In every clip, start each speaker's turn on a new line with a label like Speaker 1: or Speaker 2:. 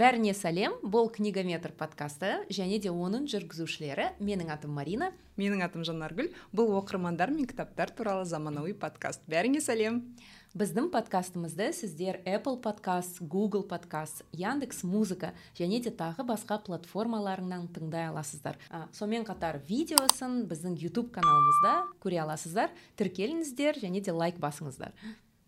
Speaker 1: бәріне сәлем бұл книгометр подкасты және де оның жүргізушілері менің атым марина.
Speaker 2: Менің атым жанаргүл бұл оқырмандар мен кітаптар туралы заманауи подкаст. Бәріңе сәлем
Speaker 1: біздің подкастымызды сіздер apple подкаст google подкаст яндекс музыка және де тағы басқа платформаларынан тыңдай аласыздар. Ә, сонымен қатар видеосын біздің youtube каналымызда көре аласыздар. Тіркеліңіздер және де лайк басыңыздар.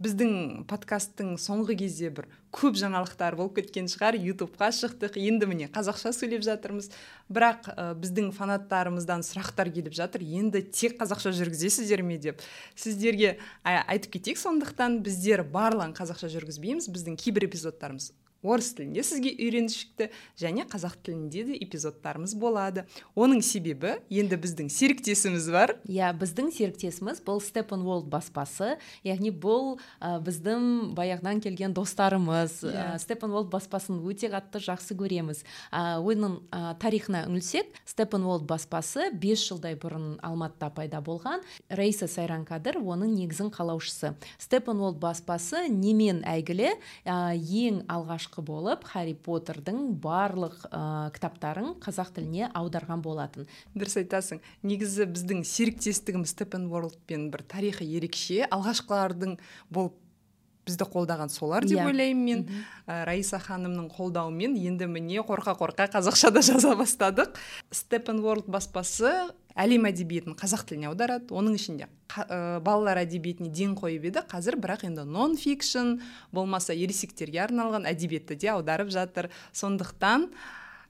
Speaker 2: Біздің подкасттың соңғы кезде бір көп жаңалықтар болып кеткен шығар. Ютубқа шықтық. Енді міне қазақша сөйлеп жатырмыз. Бірақ ә, біздің фанаттарымыздан сұрақтар келіп жатыр. Енді тек қазақша жүргізесіздер ме деп сіздерге айтып кетейік. Сондықтан біздер барлығын қазақша жүргізбейміз. Біздің кейбір эпизодтарымыз орыс тілінде сізге үйреншікті және қазақ тілінде де эпизодтарымыз болады. Оның себебі енді біздің серіктесіміз бар.
Speaker 1: Иә біздің серіктесіміз бұл степен волд баспасы яғни бұл ә, біздің баяғыдан келген достарымыз. Yeah. Иә. степен волд баспасын өте қатты жақсы көреміз. Ә, оның ә, тарихына үңілсек степен волд баспасы бес жылдай бұрын алматыда пайда болған. Рейса сайран кадыр оның негізін қалаушысы. Степен волд баспасы немен әйгілі? Ә, ең алғашқы алғашқы болып харри поттердің барлық ә, кітаптарын қазақ тіліне аударған болатын
Speaker 2: дұрыс айтасың негізі біздің серіктестігіміз степен ворлдпен бір тарихы ерекше алғашқылардың болып бізді қолдаған солар деп yeah. Иә. ойлаймын мен ә, раиса ханымның қолдауымен енді міне қорқа қорқа қазақшада жаза бастадық степен ворлд баспасы әлем әдебиетін қазақ тіліне аударады оның ішінде ә, балалар әдебиетіне ден қойып еді. Қазір бірақ енді нон фикшн болмаса ересектерге арналған әдебиетті де аударып жатыр. Сондықтан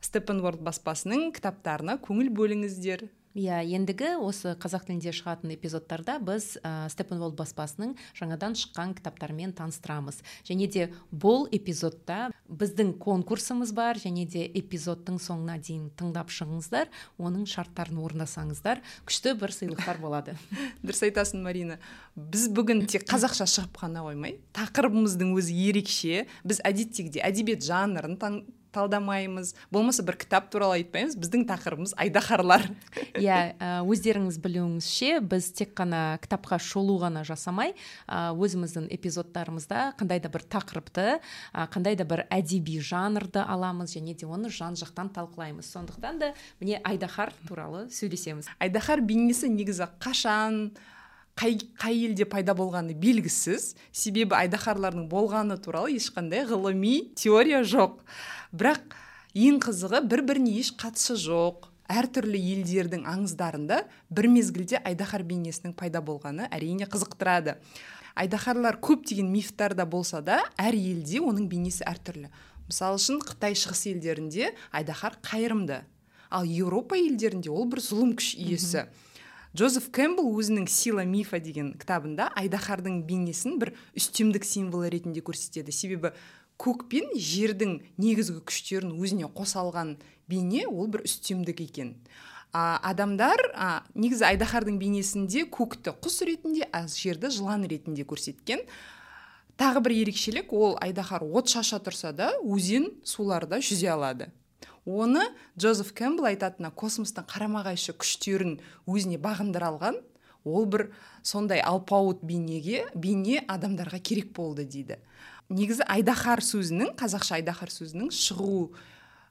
Speaker 2: степенворд баспасының кітаптарына көңіл бөліңіздер.
Speaker 1: Иә ендігі осы қазақ тілінде шығатын эпизодтарда біз ә, степенволд баспасының жаңадан шыққан кітаптарымен таныстырамыз. Және де бұл эпизодта біздің конкурсымыз бар және де эпизодтың соңына дейін тыңдап шығыңыздар оның шарттарын орындасаңыздар күшті бір сыйлықтар болады.
Speaker 2: Дұрыс айтасың марина. Біз бүгін тек қазақша шығып қана қоймай тақырыбымыздың өзі ерекше. Біз әдеттегідей әдебиет жанрын талдамаймыз. Болмаса бір кітап туралы айтпаймыз. Біздің тақырыбымыз айдаһарлар.
Speaker 1: Иә өздеріңіз білуіңізше біз тек қана кітапқа шолу ғана жасамай өзіміздің эпизодтарымызда қандай да бір тақырыпты қандай да бір әдеби жанрды аламыз және де оны жан жақтан талқылаймыз. Сондықтан да міне айдаһар туралы сөйлесеміз.
Speaker 2: Айдаһар бейнесі негізі қашан қай, қай елде пайда болғаны белгісіз. Себебі айдаһарлардың болғаны туралы ешқандай ғылыми теория жоқ. Бірақ ең қызығы бір біріне еш қатысы жоқ. Әртүрлі елдердің аңыздарында бір мезгілде айдаһар бейнесінің пайда болғаны әрине қызықтырады. Айдаһарлар көптеген мифтарда болса да әр елде оның бейнесі әртүрлі. Мысалы үшін қытай шығыс елдерінде айдаһар қайырымды. Ал еуропа елдерінде ол бір зұлым күш иесі. Джозеф кэмпбелл өзінің сила мифа деген кітабында айдаһардың бейнесін бір үстемдік символы ретінде көрсетеді. Себебі көк пен жердің негізгі күштерін өзіне қоса алған бейне ол бір үстемдік екен. А, адамдар а, негізі айдаһардың бейнесінде көкті құс ретінде а жерді жылан ретінде көрсеткен. Тағы бір ерекшелік ол айдаһар от шаша тұрса да өзен суларда жүзе алады. Оны джозеф кэмпбелл айтатыны космостың қарама қайшы күштерін өзіне бағындыра алған ол бір сондай алпауыт бейнеге бейне адамдарға керек болды дейді. Негізі айдаһар сөзінің қазақша айдаһар сөзінің шығу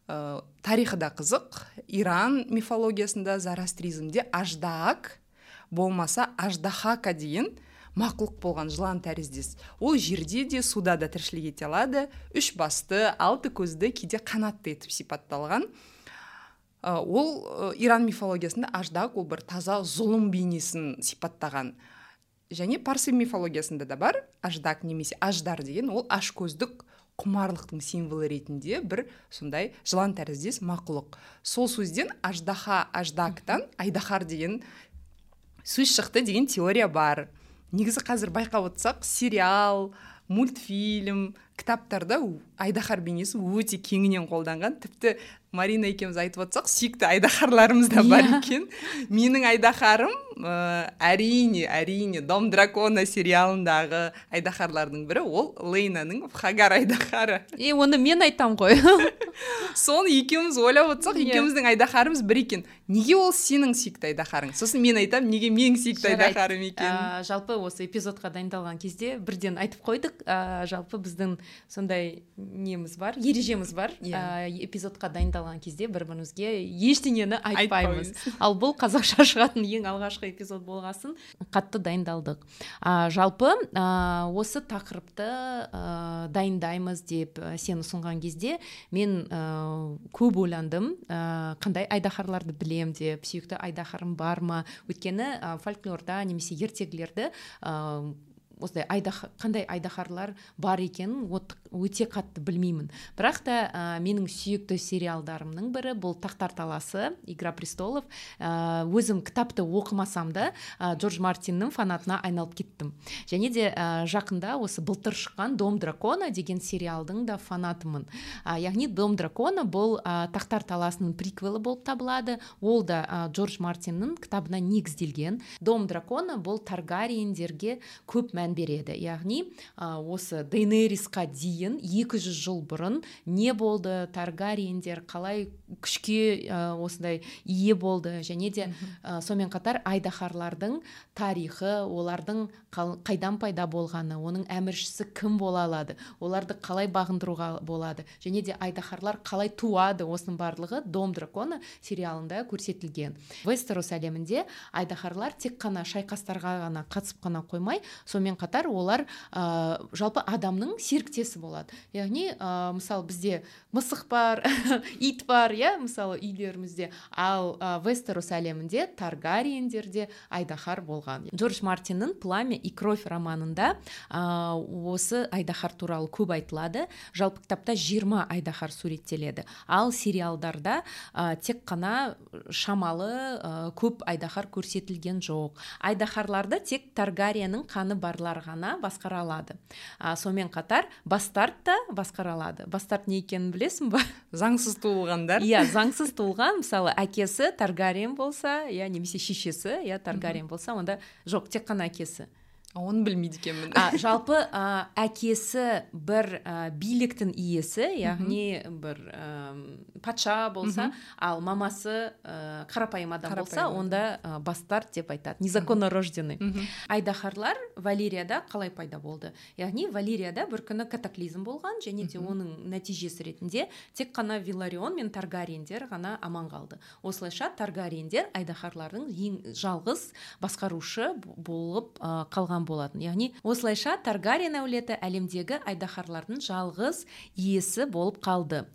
Speaker 2: ә, тарихы да қызық. Иран мифологиясында зарастризмде аждаак болмаса аждахака деген мақұлық болған жылан тәріздес. Ол жерде де суда да тіршілік ете алады үш басты алты көзді кейде қанатты етіп сипатталған. Ә, ол иран мифологиясында аждак ол бір таза зұлым бейнесін сипаттаған. Және парсы мифологиясында да бар аждак немесе аждар деген ол ашкөздік құмарлықтың символы ретінде бір сондай жылан тәріздес мақұлық. Сол сөзден аждаха аждактан айдаһар деген сөз шықты деген теория бар. Негізі қазір байқап отырсақ сериал мультфильм кітаптарда айдаһар бейнесі өте кеңінен қолданған. Тіпті марина екеуміз айтып отырсақ сүйікті айдаһарларымыз да бар иә. екен. Менің айдаһарым ә, әрине әрине дом дракона сериалындағы айдаһарлардың бірі. Ол лейнаның хагар айдаһары.
Speaker 1: И оны мен айтамын ғой.
Speaker 2: Соны екеуміз ойлап отырсақ yeah. Иә. екеуміздің айдаһарымыз бір екен. Неге ол сенің сүйікті айдаһарың? Сосын мен айтамын неге менің сүйікті айдаһарым екен?
Speaker 1: Жалпы осы эпизодқа дайындалған кезде бірден айтып қойдық. Ә, жалпы біздің сондай неміз бар ережеміз бар.
Speaker 2: Иә.
Speaker 1: Эпизодқа дайындалған кезде бір бірімізге ештеңені айтпаймыз. Ал бұл қазақша шығатын ең алғашқы эпизод болғасын қатты дайындалдық. А, жалпы а, осы тақырыпты а, дайындаймыз деп сен ұсынған кезде мен а, көп ойландым. А, қандай айдаһарларды білем деп сүйікті айдаһарым бар ма? Өйткені а, фольклорда немесе ертегілерді а, осындай қандай айдаһарлар бар екенін өте қатты білмеймін. Бірақ та ә, менің сүйікті сериалдарымның бірі бұл тақтар таласы игра престолов ә, өзім кітапты оқымасам да ә, джордж мартиннің фанатына айналып кеттім. Және де ә, жақында осы былтыр шыққан дом дракона деген сериалдың да фанатымын. Ә, яғни дом дракона бұл ә, тақтар таласының приквелі болып табылады. Ол да ә, джордж мартиннің кітабына негізделген. Дом дракона бұл таргариендерге көп мән береді. Яғни ә, осы дейнерисқа дейін 200 жыл бұрын не болды таргариендер қалай күшке ә, осындай ие болды және де ә, сонымен қатар айдаһарлардың тарихы олардың қал- қайдан пайда болғаны оның әміршісі кім бола алады оларды қалай бағындыруға болады және де айдаһарлар қалай туады осының барлығы дом дракона сериалында көрсетілген. Вестерос әлемінде айдаһарлар тек қана шайқастарға ғана қатысып қана қоймай сонымен қатар олар ә, жалпы адамның серіктесі болады яғни ә, мысалы бізде мысық бар ит бар иә? Мысалы үйлерімізде. Ал ә, вестерос әлемінде таргариендерде айдаһар болған. Джордж мартиннің пламя и кровь романында ә, осы айдаһар туралы көп айтылады. Жалпы кітапта 20 айдаһар суреттеледі. Ал сериалдарда ә, тек қана шамалы ә, көп айдаһар көрсетілген жоқ. Айдаһарларды тек таргариенің қаны барлар ғана басқара алады. Ә, сонымен қатар бастард та басқара алады бастард не екенін білесің ба?
Speaker 2: Заңсыз туылғандар.
Speaker 1: Иә заңсыз туылған. Мысалы әкесі таргариен болса иә немесе шешесі иә таргариен болса онда жоқ тек қана әкесі.
Speaker 2: Оны білмейді екенмін.
Speaker 1: А, жалпы а, әкесі бір а, биліктің иесі яғни бір ам, патша болса ал мамасы а, қарапайым адам болса
Speaker 2: Қарапайым адам.
Speaker 1: онда а, бастард деп айтады незаконно рожденный.
Speaker 2: Мгм.
Speaker 1: айдаһарлар валерияда қалай пайда болды? Яғни валерияда бір күні катаклизм болған және де оның нәтижесі ретінде тек қана виларион мен таргариендер ғана аман қалды. Осылайша таргариендер айдаһарлардың ең жалғыз басқарушы болып ә, қалған болатын. Яғни осылайша таргариен әулеті әлемдегі айдаһарлардың жалғыз иесі болып қалды.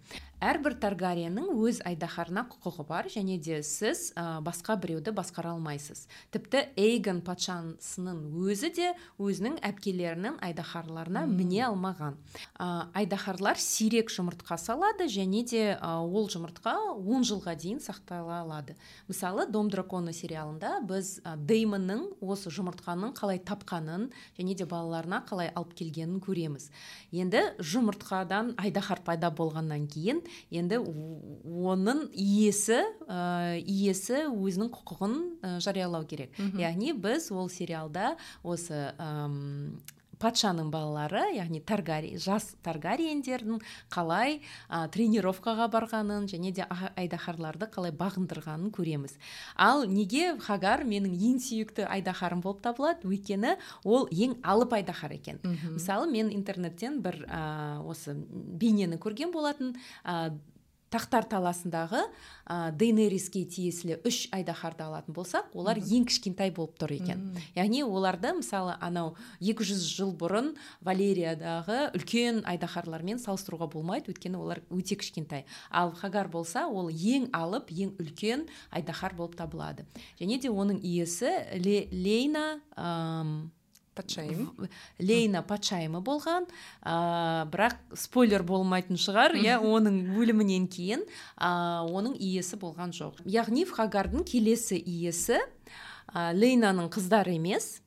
Speaker 1: Әрбір таргариеннің өз айдаһарына құқығы бар және де сіз ә, басқа біреуді басқара алмайсыз. Тіпті эйгон патшасының өзі де өзінің әпкелерінің айдаһарларына міне алмаған. Ә, айдаһарлар сирек жұмыртқа салады және де ә, ол жұмыртқа 10 жылға дейін сақтала алады. Мысалы дом дракона сериалында біз ә, деймонның осы жұмыртқаның қалай тапқанын және де балаларына қалай алып келгенін көреміз. Енді жұмыртқадан айдаһар пайда болғаннан кейін енді оның иесі ә, иесі өзінің құқығын ә, жариялау керек. Яғни біз ол сериалда осы патшаның балалары яғни таргари жас таргариендердің қалай ә, тренировкаға барғанын және де айдаһарларды қалай бағындырғанын көреміз. Ал неге хагар менің ең сүйікті айдаһарым болып табылады? Өйткені ол ең алып айдаһар екен. Мысалы мен интернеттен бір ә, осы бейнені көрген болатын ә, тақтар таласындағы ә, дейнериске тиесілі үш айдаһарды алатын болсақ олар ең кішкентай болып тұр екен. Яғни оларды мысалы анау 200 жыл бұрын валериядағы үлкен айдаһарлармен салыстыруға болмайды. Өйткені олар өте кішкентай. Ал хагар болса ол ең алып ең үлкен айдаһар болып табылады. Және де оның иесі Ле- лейна
Speaker 2: патшайым.
Speaker 1: Лейна патшайымы болған ә, бірақ спойлер болмайтын шығар иә оның өлімінен кейін ә, оның иесі болған жоқ. Яғни хагардың келесі иесі ә, лейнаның қыздары емес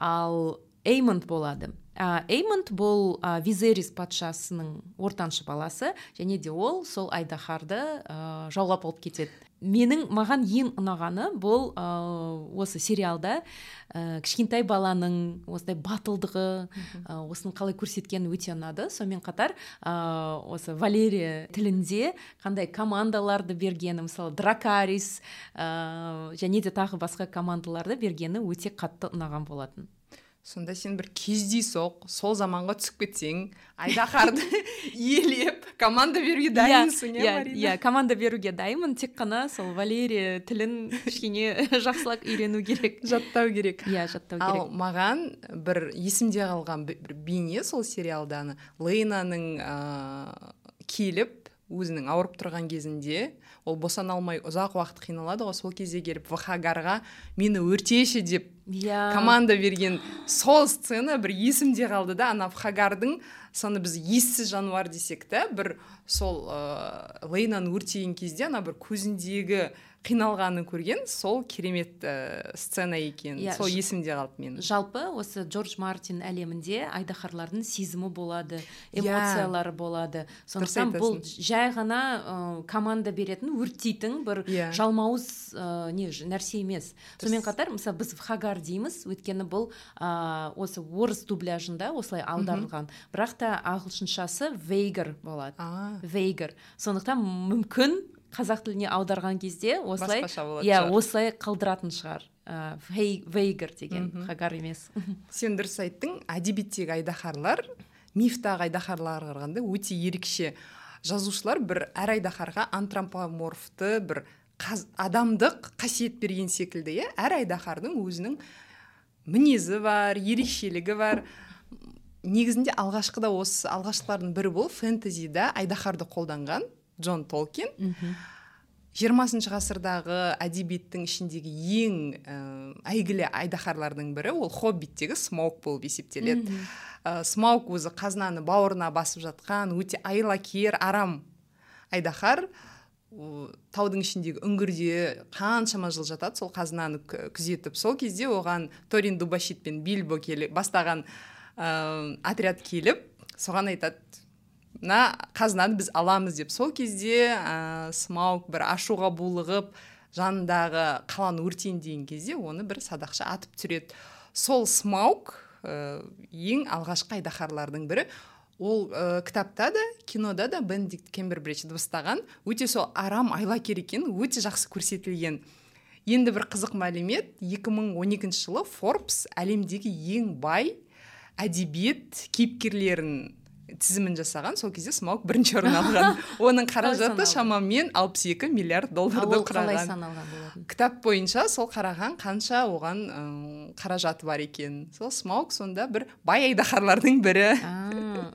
Speaker 1: ал эймонд болады. Ә, эймонд бұл ә, визерис патшасының ортаншы баласы және де ол сол айдаһарды ә, жаулап алып кетеді. Менің маған ең ұнағаны бұл ә, осы сериалда ә, кішкентай баланың осындай батылдығы ә, осыны қалай көрсеткені өте ұнады. Сонымен қатар ә, осы валерия тілінде қандай командаларды бергені мысалы дракарис ә, және де тағы басқа командаларды бергені өте қатты ұнаған болатын.
Speaker 2: Сонда сен бір кездейсоқ сол заманға түсіп кетсең айдаһарды иелеп команда беруге
Speaker 1: иә,
Speaker 2: дайынсың
Speaker 1: иә иә команда беруге дайынмын. Тек қана сол валерия тілін кішкене жақсылап үйрену керек.
Speaker 2: Жаттау керек.
Speaker 1: Иә жаттау
Speaker 2: ал
Speaker 1: керек.
Speaker 2: маған бір есімде қалған бір бейне сол сериалданы лейнаның ыыы келіп өзінің ауырып тұрған кезінде ол босана алмай ұзақ уақыт қиналады ғой сол кезде келіп вхагарға мені өртеші деп
Speaker 1: иә.
Speaker 2: команда берген сол сцена бір есімде қалды да ана вхагардың соны біз ессіз жануар десек та бір сол ыыы лейнаны өртеген кезде ана бір көзіндегі қиналғанын көрген сол керемет ә, сцена екен.
Speaker 1: Иә,
Speaker 2: сол есімде қалды менің.
Speaker 1: жалпы осы джордж мартин әлемінде айдаһарлардың сезімі болады
Speaker 2: Иә.
Speaker 1: эмоциялары болады. Сондықтан бұл жай ғана ә, команда беретін өртейтін бір
Speaker 2: Иә.
Speaker 1: жалмауыз ә, не нәрсе емес. Сонымен қатар мысалы біз хагар дейміз. Өйткені бұл ә, осы орыс дубляжында осылай аударылған. Бірақ та ағылшыншасы вейгер болады.
Speaker 2: А.
Speaker 1: Вейгер. Сондықтан мүмкін қазақ тіліне аударған кезде осылай иә
Speaker 2: шығар.
Speaker 1: осылай қалдыратын шығар. Ә, вей- вейгер деген хагар емес.
Speaker 2: Сен дұрыс айттың әдебиеттегі айдаһарлар мифтағы айдаһарларға қарағанда өте ерекше. Жазушылар бір әр айдаһарға антропоморфты бір қаз- адамдық қасиет берген секілді иә? Әр айдаһардың өзінің мінезі бар ерекшелігі бар. Негізінде алғашқыда осы алғашқылардың бірі болып фэнтезида айдаһарды қолданған джон толкин. Жиырмасыншы ғасырдағы әдебиеттің ішіндегі ең ә, әйгілі айдаһарлардың бірі ол хоббиттегі смаук болып есептеледі. Ә, смаук өзі қазынаны бауырына басып жатқан өте айлакер арам айдаһар. Таудың ішіндегі үңгірде қаншама жыл жатады сол қазынаны күзетіп. Сол кезде оған торин дубашит пен бильбо келе бастаған ә, отряд келіп соған айтады мына қазынаны біз аламыз деп. Сол кезде ә, смаук бір ашуға булығып жанындағы қаланы өртейін кезде оны бір садақша атып түсіреді. Сол смаук ә, ең алғашқы айдаһарлардың бірі. Ол ә, кітапта да кинода да бенедикт кембербридж дыбыстаған. Өте сол арам айлакер екені өте жақсы көрсетілген. Енді бір қызық мәлімет. 2012 жылы Forbes әлемдегі ең бай әдебиет кейіпкерлерін тізімін жасаған сол кезде смаук бірінші орын алған. Оның қаражаты шамамен 62 миллиард долларды құраған.
Speaker 1: саналған болатын?
Speaker 2: Кітап бойынша сол қараған қанша оған қаражаты бар екен. Сол смаук сонда бір бай айдаһарлардың бірі.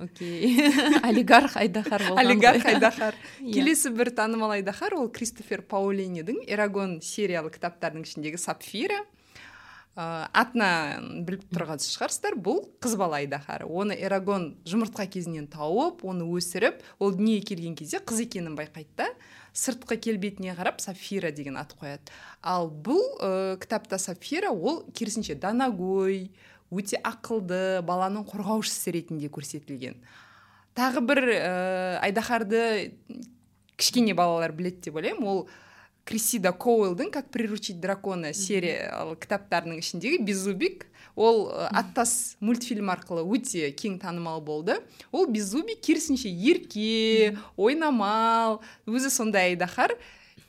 Speaker 1: Окей. Олигарх айдаһар болған
Speaker 2: олигарх айдаһар.
Speaker 1: Иә.
Speaker 2: келесі бір танымал айдаһар ол кристофер паулинидің эрагон сериялы кітаптарының ішіндегі сапфира ә, атынан біліп тұрған шығарсыздар бұл қыз бала айдаһары оны эрагон жұмыртқа кезінен тауып оны өсіріп ол дүниеге келген кезде қыз екенін байқайды да. Сыртқы келбетіне қарап сапфира деген ат қояды. Ал бұл ә, кітапта сапфира ол керісінше данагөй өте ақылды баланың қорғаушысы ретінде көрсетілген. Тағы бір ә, айдаһарды кішкене балалар біледі деп ойлаймын. Ол крисида коуэлдің как приручить дракона сериал кітаптарының ішіндегі беззубик ол ә, аттас мультфильм арқылы өте кең танымал болды. Ол беззубик керісінше ерке ойнамал өзі сондай айдаһар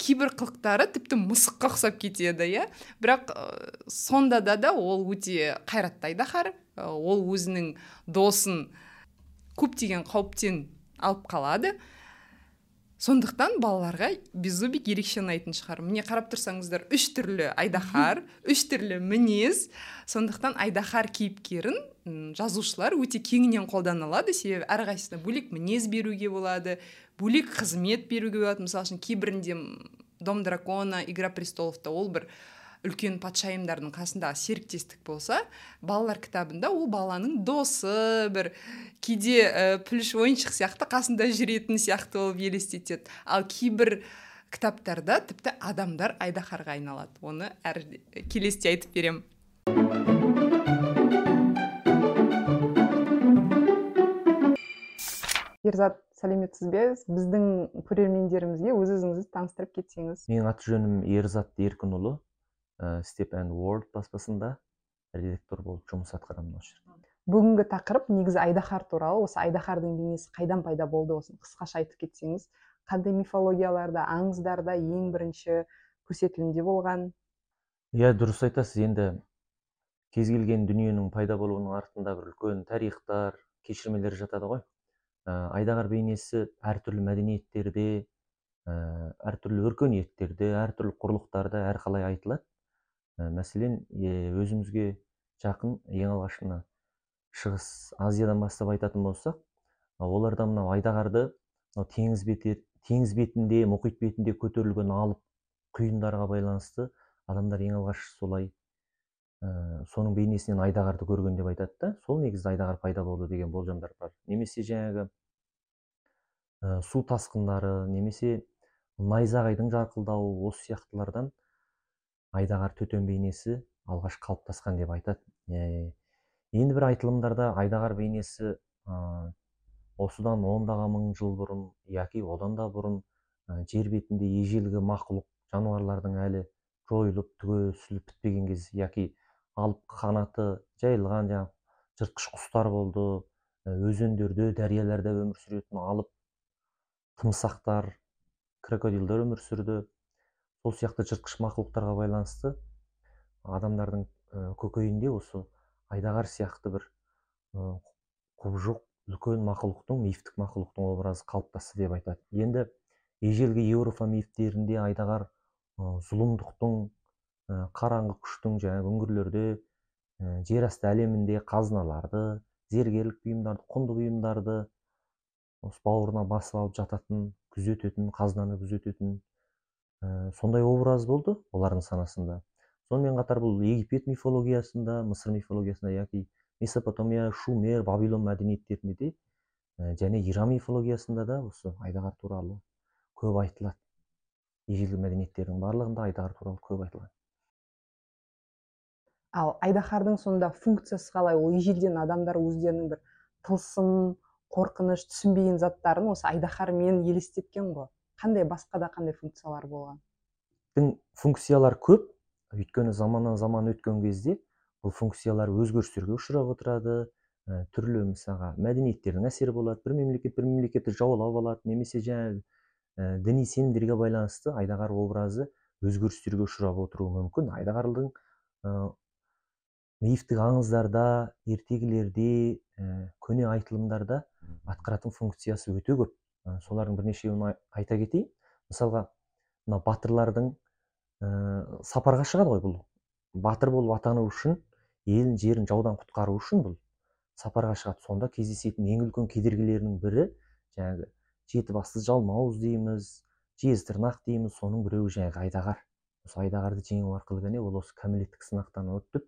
Speaker 2: кейбір қылықтары тіпті мысыққа ұқсап кетеді иә. Бірақ ә, сонда да да ол өте қайратты айдаһар. Ә, ол өзінің досын көптеген қауіптен алып қалады. Сондықтан балаларға беззубик ерекше ұнайтын шығар. Міне қарап тұрсаңыздар үш түрлі айдаһар үш түрлі мінез. Сондықтан айдаһар кейіпкерін жазушылар өте кеңінен қолдана алады. Себебі әрқайсысына бөлек мінез беруге болады бөлек қызмет беруге болады. Мысалы үшін кейбірінде дом дракона игра престоловта ол бір үлкен патшайымдардың қасындағы серіктестік болса балалар кітабында ол баланың досы бір кейде ә, плюш ойыншық сияқты қасында жүретін сияқты болып елестетеді. Ал кейбір кітаптарда тіпті адамдар айдаһарға айналады. Оны әр келесіде айтып беремін ерзат сәлеметсіз бе? Біздің көрермендерімізге өз өзіңізді таныстырып кетсеңіз.
Speaker 3: Менің аты жөнім ерзат еркінұлы степ and world баспасында редактор болып жұмыс атқарамын осы жерде.
Speaker 2: Бүгінгі тақырып негізі айдаһар туралы. Осы айдаһардың бейнесі қайдан пайда болды осыны қысқаша айтып кетсеңіз қандай мифологияларда аңыздарда ең бірінші көрсетілімде болған?
Speaker 3: Иә дұрыс айтасыз. Енді кез келген дүниенің пайда болуының артында бір үлкен тарихтар кешірмелер жатады ғой. Ә, айдағар бейнесі әртүрлі мәдениеттерде ә, әртүрлі өркениеттерде әртүрлі құрлықтарда әрқалай айтылады. Мәселен өзімізге жақын ең алғаш мына шығыс азиядан бастап айтатын болсақ оларда мынау айдағарды мынау теңіз теңіз бетінде мұхит бетінде көтерілген алып құйындарға байланысты адамдар ең алғаш солай ә, соның бейнесінен айдағарды көрген деп айтады да. Сол негізі айдағар пайда болды деген болжамдар бар. Немесе жаңағы ә, су тасқындары немесе найзағайдың жарқылдауы осы сияқтылардан. Айдағар төтен бейнесі алғаш қалыптасқан деп айтады. Енді бір айтылымдарда айдағар бейнесі осыдан ондаған мың жыл бұрын яки одан да бұрын жер бетінде ежелгі мақұлық жануарлардың әлі жойылып түгесіліп бітпеген кез яки алып қанаты жайылған жаңағы жыртқыш құстар болды өзендерде дарияларда өмір сүретін алып тымсақтар крокодилдар өмір сүрді. Сол сияқты жыртқыш мақұлықтарға байланысты адамдардың көкейінде осы айдағар сияқты бір құбыжық үлкен мақұлықтың мифтік мақұлықтың образы қалыптасты деп айтады. Енді ежелгі еуропа мифтерінде айдағар зұлымдықтың қараңғы күштің жаңағы үңгірлерде жер асты әлемінде қазыналарды зергерлік бұйымдарды құнды бұйымдарды осы бауырына басып алып жататын күзететін қазынаны күзететін сондай образ болды олардың санасында. Сонымен қатар бұл египет мифологиясында мысыр мифологиясында яки месопотамия шумер вавилон мәдениеттерінде де және иран мифологиясында да осы айдағар туралы көп айтылады. Ежелгі мәдениеттердің барлығында айдаһар туралы көп айтылған
Speaker 2: ал айдаһардың сонда функциясы қалай? Ол ежелден адамдар өздерінің бір тылсым қорқыныш түсінбеген заттарын осы айдаһармен елестеткен ғой. Қандай басқа да қандай функциялар болған?
Speaker 3: Дін функциялар көп. Өйткені заманнан заман өткен кезде бұл функциялар өзгерістерге ұшырап отырады. Ә, түрлі мысалға мәдениеттердің әсері болады. Бір мемлекет бір мемлекетті жаулап алады немесе жаңағы ә, діни сенімдерге байланысты айдағар образы өзгерістерге ұшырап отыруы мүмкін. Айдағардың ә, мифтік аңыздарда ертегілерде ә, көне айтылымдарда атқаратын функциясы өте көп. Солардың бірнешеуін айта кетейін. Мысалға мына батырлардың ә, сапарға шығады ғой бұл. Батыр болып атану үшін елін жерін жаудан құтқару үшін бұл сапарға шығады. Сонда кездесетін ең үлкен кедергілерінің бірі жаңағы жеті басты жалмауыз дейміз жез тырнақ дейміз соның біреуі жаңағы айдағар. Осы айдағарды жеңу арқылы ғана ол осы кәмелеттік сынақтан өтіп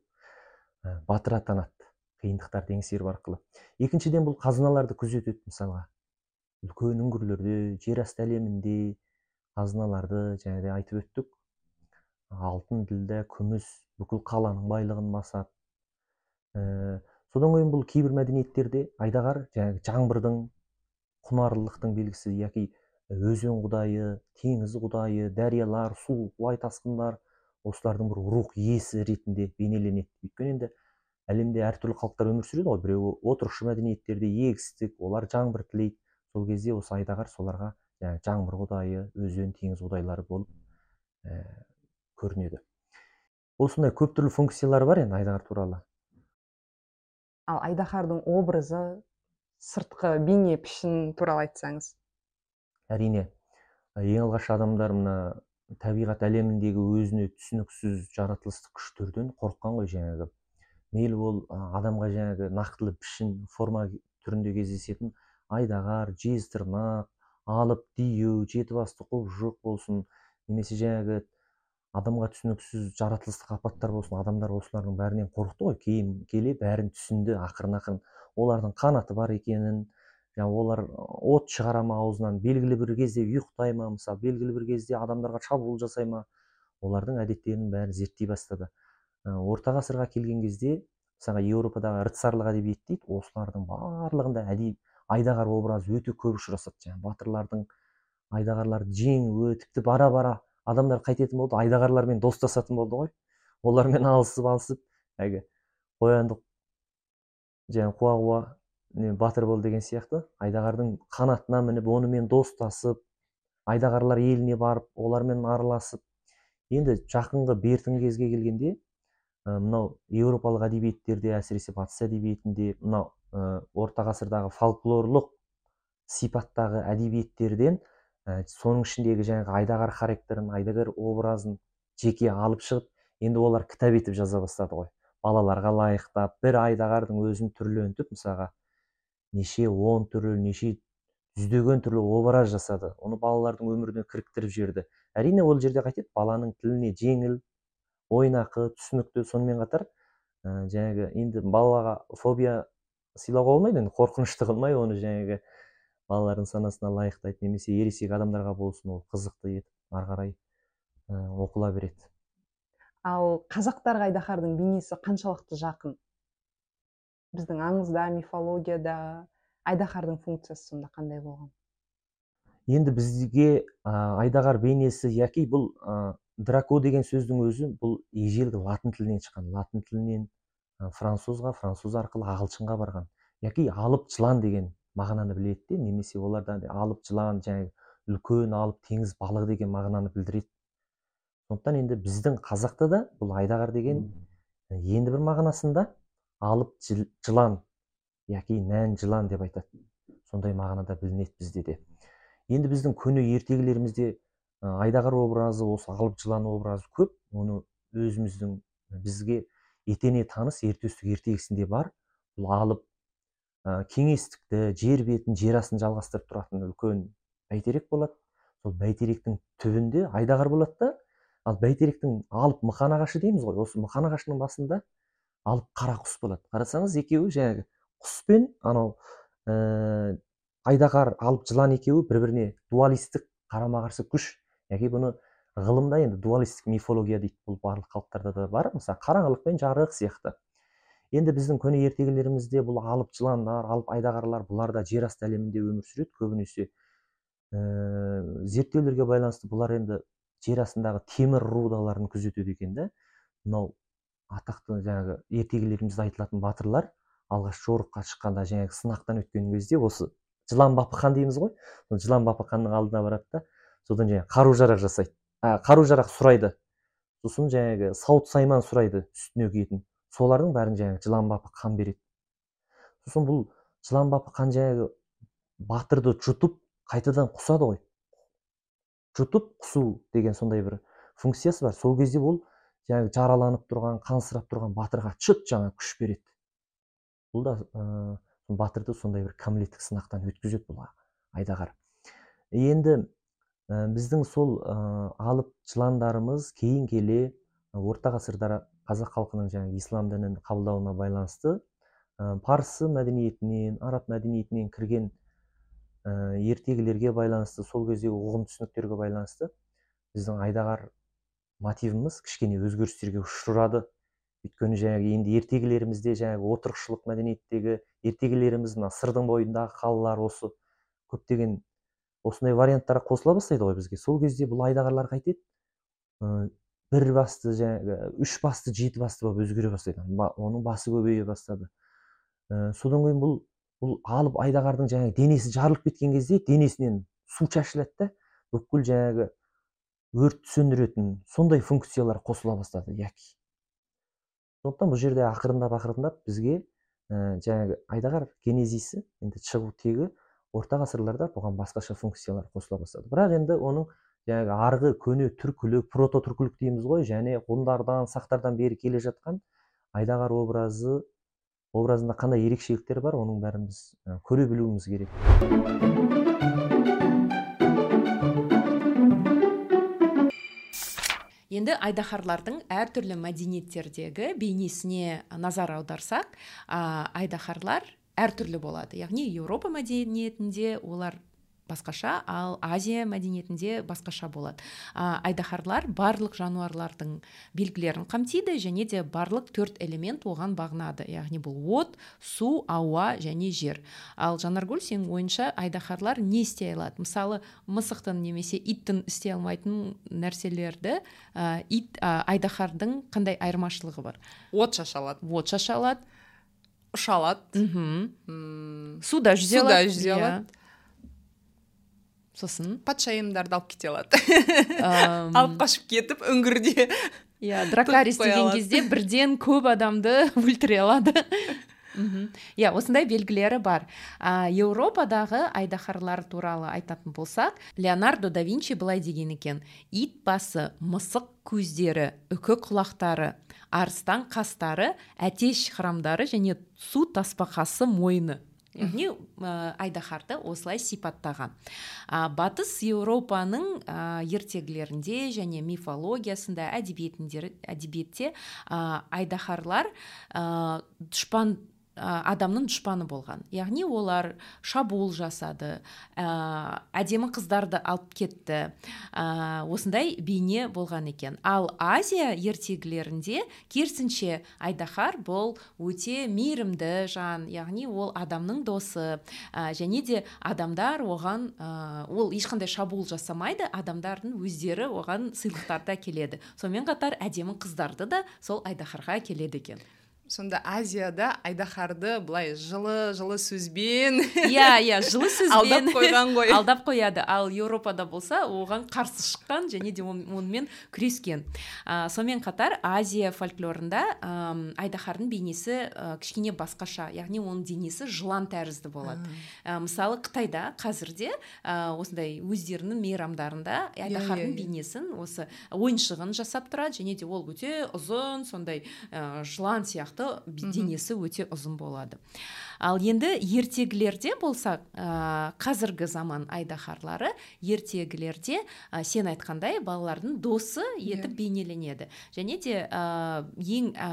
Speaker 3: ә, батыр атанады. Қиындықтарды еңсеру арқылы. Екіншіден бұл қазыналарды күзетеді мысалға. Үлкен үңгірлерде жер асты әлемінде қазыналарды де айтып өттік. Алтын ділдә күміс бүкіл қаланың байлығын басады ә, содан кейін бұл кейбір мәдениеттерде айдағар жаңағы жаңбырдың құнарлылықтың белгісі яки өзен құдайы теңіз құдайы дариялар су лай тасқындар осылардың бір рух иесі ретінде бейнеленеді. Өйткені енді әлемде әртүрлі халықтар өмір сүреді ғой. Біреуі отырықшы мәдениеттерде егістік олар жаңбыр тілейді сол кезде осы айдағар соларға жаңағы жаңбыр құдайы өзен теңіз құдайлары болып ә, көрінеді. Осындай көп түрлі функциялары бар енді айдағар туралы.
Speaker 2: Ал айдаһардың образы сыртқы бейне пішін туралы айтсаңыз.
Speaker 3: Әрине ең алғаш адамдар мына табиғат әлеміндегі өзіне түсініксіз жаратылыстық күштерден қорыққан ғой жаңағы. Мейлі ол адамға жаңағы нақтылы пішін форма түрінде кездесетін айдағар жез тырнақ алып дию жеті басты құбыжық болсын. Немесе жаңағы адамға түсініксіз жаратылыстық апаттар болсын. Адамдар осылардың бәрінен қорықты ғой. Кейін келе бәрін түсінді ақырын ақырын. Олардың қанаты бар екенін жаңағы олар от шығара ма аузынан? Белгілі бір кезде ұйықтай ма? Мысалы белгілі бір кезде адамдарға шабуыл жасай ма? Олардың әдеттерінің бәрін зерттей бастады. Орта ғасырға келген кезде мысалға еуропадағы рыцарлық әдебиет дейді осылардың барлығында әдейі айдағар образы өте көп ұшырасады жаңағы батырлардың айдағарларды жеңуі тіпті бара бара адамдар қайтетін болды айдағарлармен достасатын болды ғой. Олармен алысып алысып әлгі қоянды жаңағы қуа қуа батыр бол деген сияқты айдағардың қанатына мініп онымен достасып айдағарлар еліне барып олармен араласып. Енді жақынғы бертін кезге келгенде мынау еуропалық әдебиеттерде әсіресе батыс әдебиетінде мынау орта ғасырдағы фольклорлық сипаттағы әдебиеттерден ә, соның ішіндегі жаңағы айдағар характерін айдағар образын жеке алып шығып енді олар кітап етіп жаза бастады ғой. Балаларға лайықтап бір айдағардың өзін түрлентіп мысалға неше он түрлі неше жүздеген түрлі образ жасады. Оны балалардың өміріне кіріктіріп жіберді. Әрине ол жерде қайтеді баланың тіліне жеңіл ойнақы түсінікті. Сонымен қатар ә, жаңағы енді балаға фобия сыйлауға болмайды енді қорқынышты қылмай оны жаңағы балалардың санасына лайықтайды немесе ересек адамдарға болсын ол қызықты етіп ары қарай оқыла береді.
Speaker 2: Ал қазақтарға айдаһардың бейнесі қаншалықты жақын? Біздің аңызда мифологияда айдаһардың функциясы сонда қандай болған?
Speaker 3: Енді бізге ә, айдағар бейнесі яки бұл ә, драко деген сөздің өзі бұл ежелгі латын тілінен шыққан латын тілінен французға француз арқылы ағылшынға барған. Яки алып жылан деген мағынаны біледі де немесе оларда алып жылан және үлкен алып теңіз балығы деген мағынаны білдіреді. Сондықтан енді біздің қазақта да бұл айдағар деген енді бір мағынасында алып жылан яки нән жылан деп айтады. Сондай мағынада білінеді бізде де. Енді біздің көне ертегілерімізде айдағар образы осы алып жылан образы көп. Оны өзіміздің бізге етене таныс ертөстік ертегісінде бар бұл алып ә, кеңестікті жер бетін жер астын жалғастырып тұратын үлкен бәйтерек болады. Сол бәйтеректің түбінде айдағар болады да ал бәйтеректің алып мықан ағашы дейміз ғой. Осы мықан ағашының басында алып қара құс болады. Қарасаңыз екеуі жаңағы құс пен анау ә, айдағар алып жылан екеуі бір біріне дуалистік қарама қарсы күш. Яки бұны ғылымда енді дуалистік мифология дейді бұл барлық халықтарда да бар. Мысалы қараңғылық пен жарық сияқты. Енді біздің көне ертегілерімізде бұл алып жыландар алып айдағарлар бұлар да жер асты әлемінде өмір сүреді көбінесе. Ә, зерттеулерге байланысты бұлар енді жер астындағы темір рудаларын күзетеді екен да. Мынау атақты жаңағы ертегілерімізде айтылатын батырлар алғаш жорыққа шыққанда жаңағы сынақтан өткен кезде осы жылан бапы дейміз ғой. Жылан бапы ханның алдына барады да содан жаңағы қару жарақ жасайды. Қару жарақ сұрайды. Сосын жаңағы сауыт сайман сұрайды үстіне киетін солардың бәрін жаңағы жылан бапы қан береді. Сосын бұл жылан бапы қан жаңағы батырды жұтып қайтадан құсады ғой. Жұтып құсу деген сондай бір функциясы бар. Сол кезде ол жаңағы жараланып тұрған қансырап тұрған батырға чыт жаңа күш береді. Бұл да ә, батырды сондай бір кәмелеттік сынақтан өткізеді бұл айдағар енді Ә, біздің сол ә, алып жыландарымыз кейін келе орта ғасырда қазақ халқының жаңағы ислам дінін қабылдауына байланысты ә, парсы мәдениетінен араб мәдениетінен кірген ә, ертегілерге байланысты сол кездегі ұғым түсініктерге байланысты біздің айдағар мотивіміз кішкене өзгерістерге ұшырады. Өйткені жаңағы енді ертегілерімізде жаңағы отырықшылық мәдениеттегі ертегілеріміз мына сырдың бойындағы қалалар осы көптеген осындай варианттар қосыла бастайды ғой бізге. Сол кезде бұл айдағарлар қайтеді. Ә, бір басты жаңағы үш басты жеті басты болып өзгере бастайды. Оның басы көбейе бастады. Содан кейін бұл бұл алып айдағардың жаңағы денесі жарылып кеткен кезде денесінен су шашылады да бүкіл жаңағы өрт сөндіретін сондай функциялар қосыла бастады яки. Сондықтан бұл жерде ақырындап ақырындап бізге жаңағы айдағар генезисі енді шығу тегі орта ғасырларда бұған басқаша функциялар қосыла бастады. Бірақ енді оның жаңағы арғы көне түркілік прототүркілік дейміз ғой және ғұндардан сақтардан бері келе жатқан айдағар образы образында қандай ерекшеліктер бар оның бәрін біз көре білуіміз керек.
Speaker 1: Енді айдаһарлардың әртүрлі мәдениеттердегі бейнесіне назар аударсақ айдаһарлар әртүрлі болады. Яғни еуропа мәдениетінде олар басқаша ал азия мәдениетінде басқаша болады. Ә, айдаһарлар барлық жануарлардың белгілерін қамтиды және де барлық төрт элемент оған бағынады. Яғни бұл от су ауа және жер. Ал жанаргүл сенің ойынша айдаһарлар не істей алады? Мысалы мысықтың немесе иттің істей алмайтын нәрселерді ә, ит ә, айдаһардың қандай айырмашылығы бар?
Speaker 2: От шаша алады.
Speaker 1: От шаша алады.
Speaker 2: Ұша алады
Speaker 1: суда жүзе
Speaker 2: алады жүзе иә. алады
Speaker 1: сосын
Speaker 2: патшайымдарды алып кете алады алып қашып кетіп үңгірде.
Speaker 1: Иә дракарис деген кезде бірден көп адамды өлтіре алады. Иә осындай белгілері бар. А, еуропадағы айдаһарлар туралы айтатын болсақ леонардо да винчи былай деген екен. Ит басы мысық көздері үкі құлақтары арыстан қастары әтеш храмдары және су тасбақасы мойны ә, айдаһарды осылай сипаттаған. А, батыс еуропаның ә, ертегілерінде және мифологиясында әдебиетте ә, айдаһарлар дұшпан адамның дұшпаны болған. Яғни олар шабуыл жасады ә, әдемі қыздарды алып кетті ә, осындай бейне болған екен. Ал азия ертегілерінде керісінше айдаһар бұл өте мейірімді жан. Яғни ол адамның досы ә, және де адамдар оған ә, ол ешқандай шабуыл жасамайды адамдардың өздері оған сыйлықтарды әкеледі. Сонымен қатар әдемі қыздарды да сол айдаһарға әкеледі екен.
Speaker 2: Сонда азияда айдаһарды былай жылы жылы сөзбен
Speaker 1: иә иә жылы сөзбен
Speaker 2: алдап қойған ғой.
Speaker 1: Алдап қояды. Ал еуропада болса оған қарсы шыққан және де онымен күрескен. Ә, сонымен қатар азия фольклорында ә, айдаһардың бейнесі ә, кішкене басқаша яғни оның денесі жылан тәрізді болады. Ә, мысалы қытайда қазірде ә, осындай өздерінің мейрамдарында иә, айдаһардың yeah, иә, бейнесін осы ойыншығын жасап тұрады және де ол өте ұзын сондай ә, жылан сияқты денесі өте ұзын болады ал енді ертегілерде болсақ ә, қазіргі заман айдаһарлары ертегілерде ә, сен айтқандай балалардың досы етіп yeah. бейнеленеді. Және де ә, ең ә,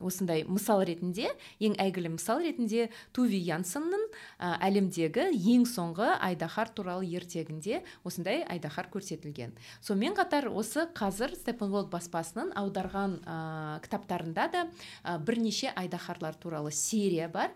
Speaker 1: осындай мысал ретінде ең әйгілі мысал ретінде туви янсонның ә, әлемдегі ең соңғы айдаһар туралы ертегінде осындай айдаһар көрсетілген. Сонымен қатар осы қазір степенволд баспасының аударған ә, кітаптарында да ә, бірнеше айдаһарлар туралы серия бар.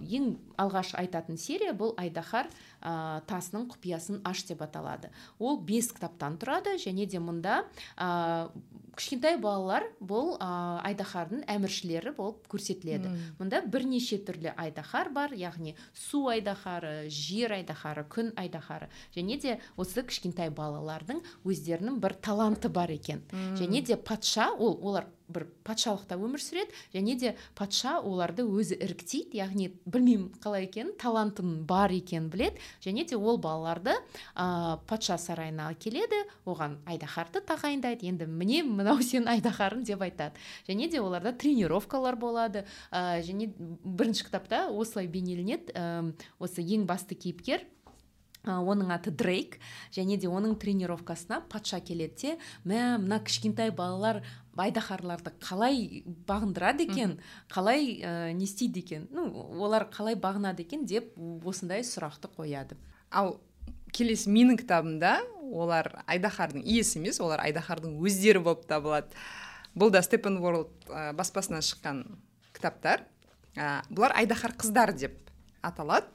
Speaker 1: Ең алғаш айтатын серия бұл айдаһар ә, тасының құпиясын аш деп аталады ол бес кітаптан тұрады және де мұнда ә, кішкентай балалар бұл ә, айдаһардың әміршілері болып көрсетіледі Үм. мұнда бірнеше түрлі айдаһар бар яғни су айдаһары жер айдаһары күн айдаһары және де осы кішкентай балалардың өздерінің бір таланты бар екен Үм. және де патша ол олар бір патшалықта өмір сүреді және де патша оларды өзі іріктейді яғни білмеймін қалай екенін талантын бар екенін білет және де ол балаларды ә, патша сарайына келеді оған айдаһарды тағайындайды. Енді міне мынау сенің айдаһарың деп айтады. Және де оларда тренировкалар болады ә, және бірінші кітапта осылай бейнеленеді ә, осы ең басты кейіпкер оның аты дрейк. Және де оның тренировкасына патша келеді де мә мына кішкентай балалар айдаһарларды қалай бағындырады екен қалай ә, не істейді екен ну олар қалай бағынады екен деп осындай сұрақты қояды.
Speaker 2: Ал келесі менің кітабымда олар айдаһардың иесі емес олар айдаһардың өздері болып табылады. Бұл да степен ворлд ә, баспасынан шыққан кітаптар. Ә, бұлар айдаһар қыздар деп аталады.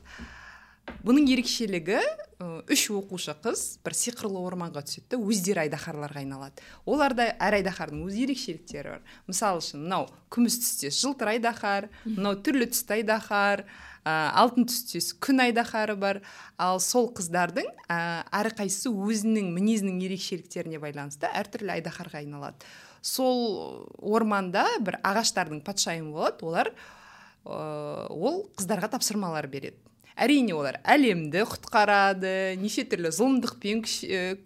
Speaker 2: Бұның ерекшелігі үш оқушы қыз бір сиқырлы орманға түседі да өздері айдаһарларға айналады. Оларда әр айдаһардың өз ерекшеліктері бар. Мысалы үшін мынау күміс түстес жылтыр айдаһар мынау түрлі түсті айдаһар ә, алтын түстес күн айдаһары бар. Ал сол қыздардың ә, әрқайсысы өзінің мінезінің ерекшеліктеріне байланысты әртүрлі айдаһарға айналады. Сол орманда бір ағаштардың патшайымы болады. Олар ә, ол қыздарға тапсырмалар береді. Әрине олар әлемді құтқарады неше түрлі зұлымдықпен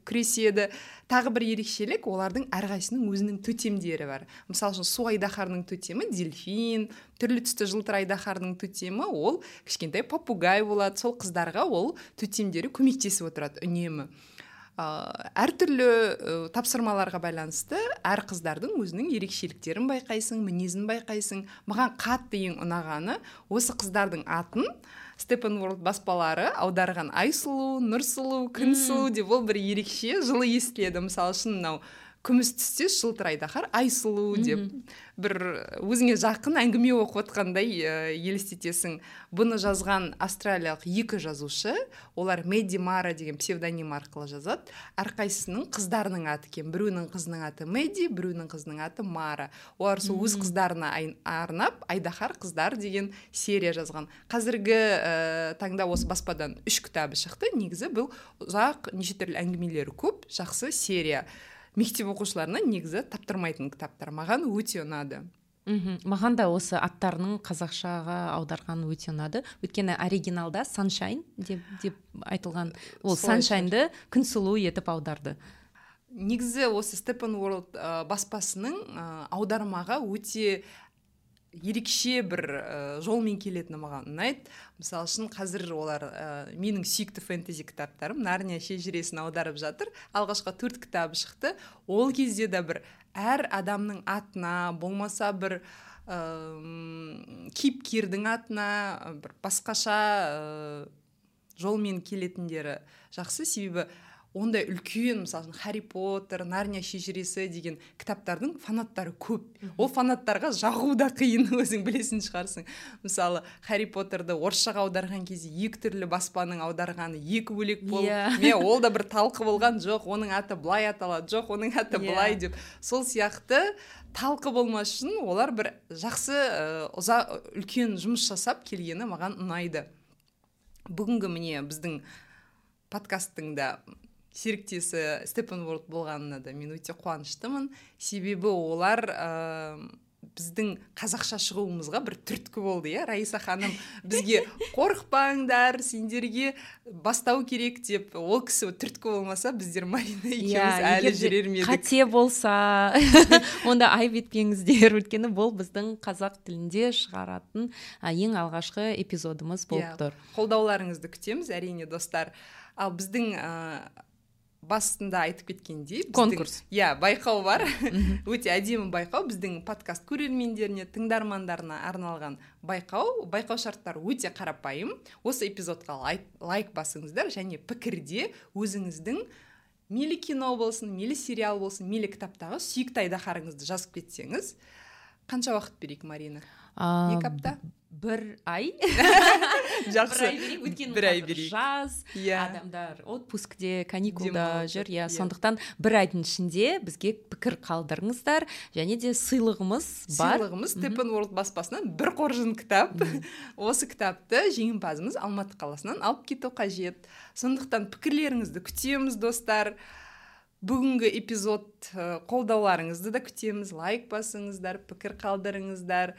Speaker 2: күреседі. Тағы бір ерекшелік олардың әрқайсысының өзінің төтемдері бар. Мысалы үшін су айдаһарының төтемі дельфин түрлі түсті жылтыр айдаһардың төтемі ол кішкентай попугай болады. Сол қыздарға ол төтемдері көмектесіп отырады үнемі. Ә, әртүрлі ә, тапсырмаларға байланысты әр қыздардың өзінің ерекшеліктерін байқайсың мінезін байқайсың. Маған қатты ең ұнағаны осы қыздардың атын степенворд баспалары аударған айсұлу нұрсұлу күнсұлу деп ол бір ерекше жылы естіледі. Мысалы үшін мынау күміс түсте жылтыр айдаһар айсұлу деп. Бір өзіңе жақын әңгіме оқып отқандай ә, елестетесің. Бұны жазған австралиялық екі жазушы олар меди мара деген псевдоним арқылы жазады. Әрқайсысының қыздарының аты екен. Біреуінің қызының аты меди біреуінің қызының аты мара. Олар сол өз қыздарына арнап айдаһар қыздар деген серия жазған. Қазіргі ә, таңда осы баспадан үш кітабы шықты. Негізі бұл ұзақ неше түрлі әңгімелері көп жақсы серия. Мектеп оқушыларына негізі таптырмайтын кітаптар. Маған өте ұнады.
Speaker 1: Мхм. Маған да осы аттарының қазақшаға аударғаны өте ұнады. Өйткені оригиналда саншайн деп деп айтылған ол саншайнды күнсұлу етіп аударды.
Speaker 2: Негізі осы степен уорлд баспасының ә, аудармаға өте ерекше бір ә, жолмен келетіні маған ұнайды. Мысалы үшін қазір олар ә, менің сүйікті фэнтези кітаптарым нарния шежіресін аударып жатыр. Алғашқы төрт кітабы шықты. Ол кезде де бір әр адамның атына болмаса бір ә, кейіпкердің атына бір басқаша ә, жолмен келетіндері жақсы. Себебі ондай үлкен мысалы үшін харри поттер нарния шежіресі деген кітаптардың фанаттары көп ол фанаттарға жағу да қиын өзің білесің шығарсың мысалы харри поттерді орысшаға аударған кезде екі түрлі баспаның аударғаны екі бөлек болып yeah. Иә. ол да бір талқы болған жоқ оның аты былай аталады жоқ оның аты yeah. Иә. былай деп сол сияқты талқы болмас үшін олар бір жақсы ә, ұза үлкен жұмыс жасап келгені маған ұнайды бүгінгі міне біздің подкасттың да серіктесі степен уорд болғанына да мен өте қуаныштымын. Себебі олар ә, біздің қазақша шығуымызға бір түрткі болды иә раиса ханым? Бізге қорықпаңдар сендерге бастау керек деп ол кісі түрткі болмаса біздер марина екеуміз yeah, әлі жүрер ме едік
Speaker 1: қате болса онда айып етпеңіздер. Өйткені бұл біздің қазақ тілінде шығаратын ең алғашқы эпизодымыз болып yeah, тұр.
Speaker 2: қолдауларыңызды күтеміз әрине достар. Ал біздің басында айтып кеткендей
Speaker 1: конкурс.
Speaker 2: Иә байқау бар. Өте әдемі байқау. Біздің подкаст көрермендеріне тыңдармандарына арналған байқау. Байқау шарттары өте қарапайым. Осы эпизодқа лайк басыңыздар және пікірде өзіңіздің мейлі кино болсын мейлі сериал болсын мейлі кітаптағы сүйікті айдаһарыңызды жазып кетсеңіз қанша уақыт берейік марина? Екі апта?
Speaker 1: Бір ай.
Speaker 2: Жақсы.
Speaker 1: Бір ай берейік жаз иә. адамдар отпускте каникулда жүр. иә, иә. сондықтан бір айдың ішінде бізге пікір қалдырыңыздар. Және де сыйлығымыз бар.
Speaker 2: Сыйлығымыз степен уорлд баспасынан бір қоржын кітап. Осы кітапты жеңімпазымыз алматы қаласынан алып кету қажет. Сондықтан пікірлеріңізді күтеміз достар. Бүгінгі эпизод қолдауларыңызды да күтеміз. Лайк басыңыздар пікір қалдырыңыздар.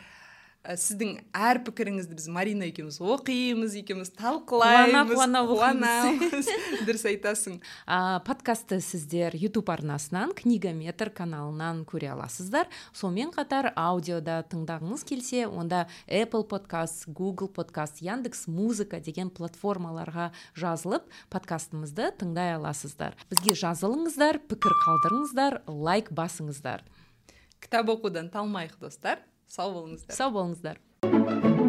Speaker 2: Ә, сіздің әр пікіріңізді біз марина екеуміз оқимыз екеуміз талқылаймыз
Speaker 1: қуана қуанамыз
Speaker 2: дұрыс айтасың.
Speaker 1: Ә, подкастты сіздер ютуб арнасынан книгаметр каналынан көре аласыздар. Сонымен қатар аудиода тыңдағыңыз келсе онда apple подкаст google подкаст яндекс музыка деген платформаларға жазылып подкастымызды тыңдай аласыздар. Бізге жазылыңыздар пікір қалдырыңыздар лайк басыңыздар.
Speaker 2: Кітап оқудан талмайық достар. Сау болыңыздар.
Speaker 1: Сау болыңыздар.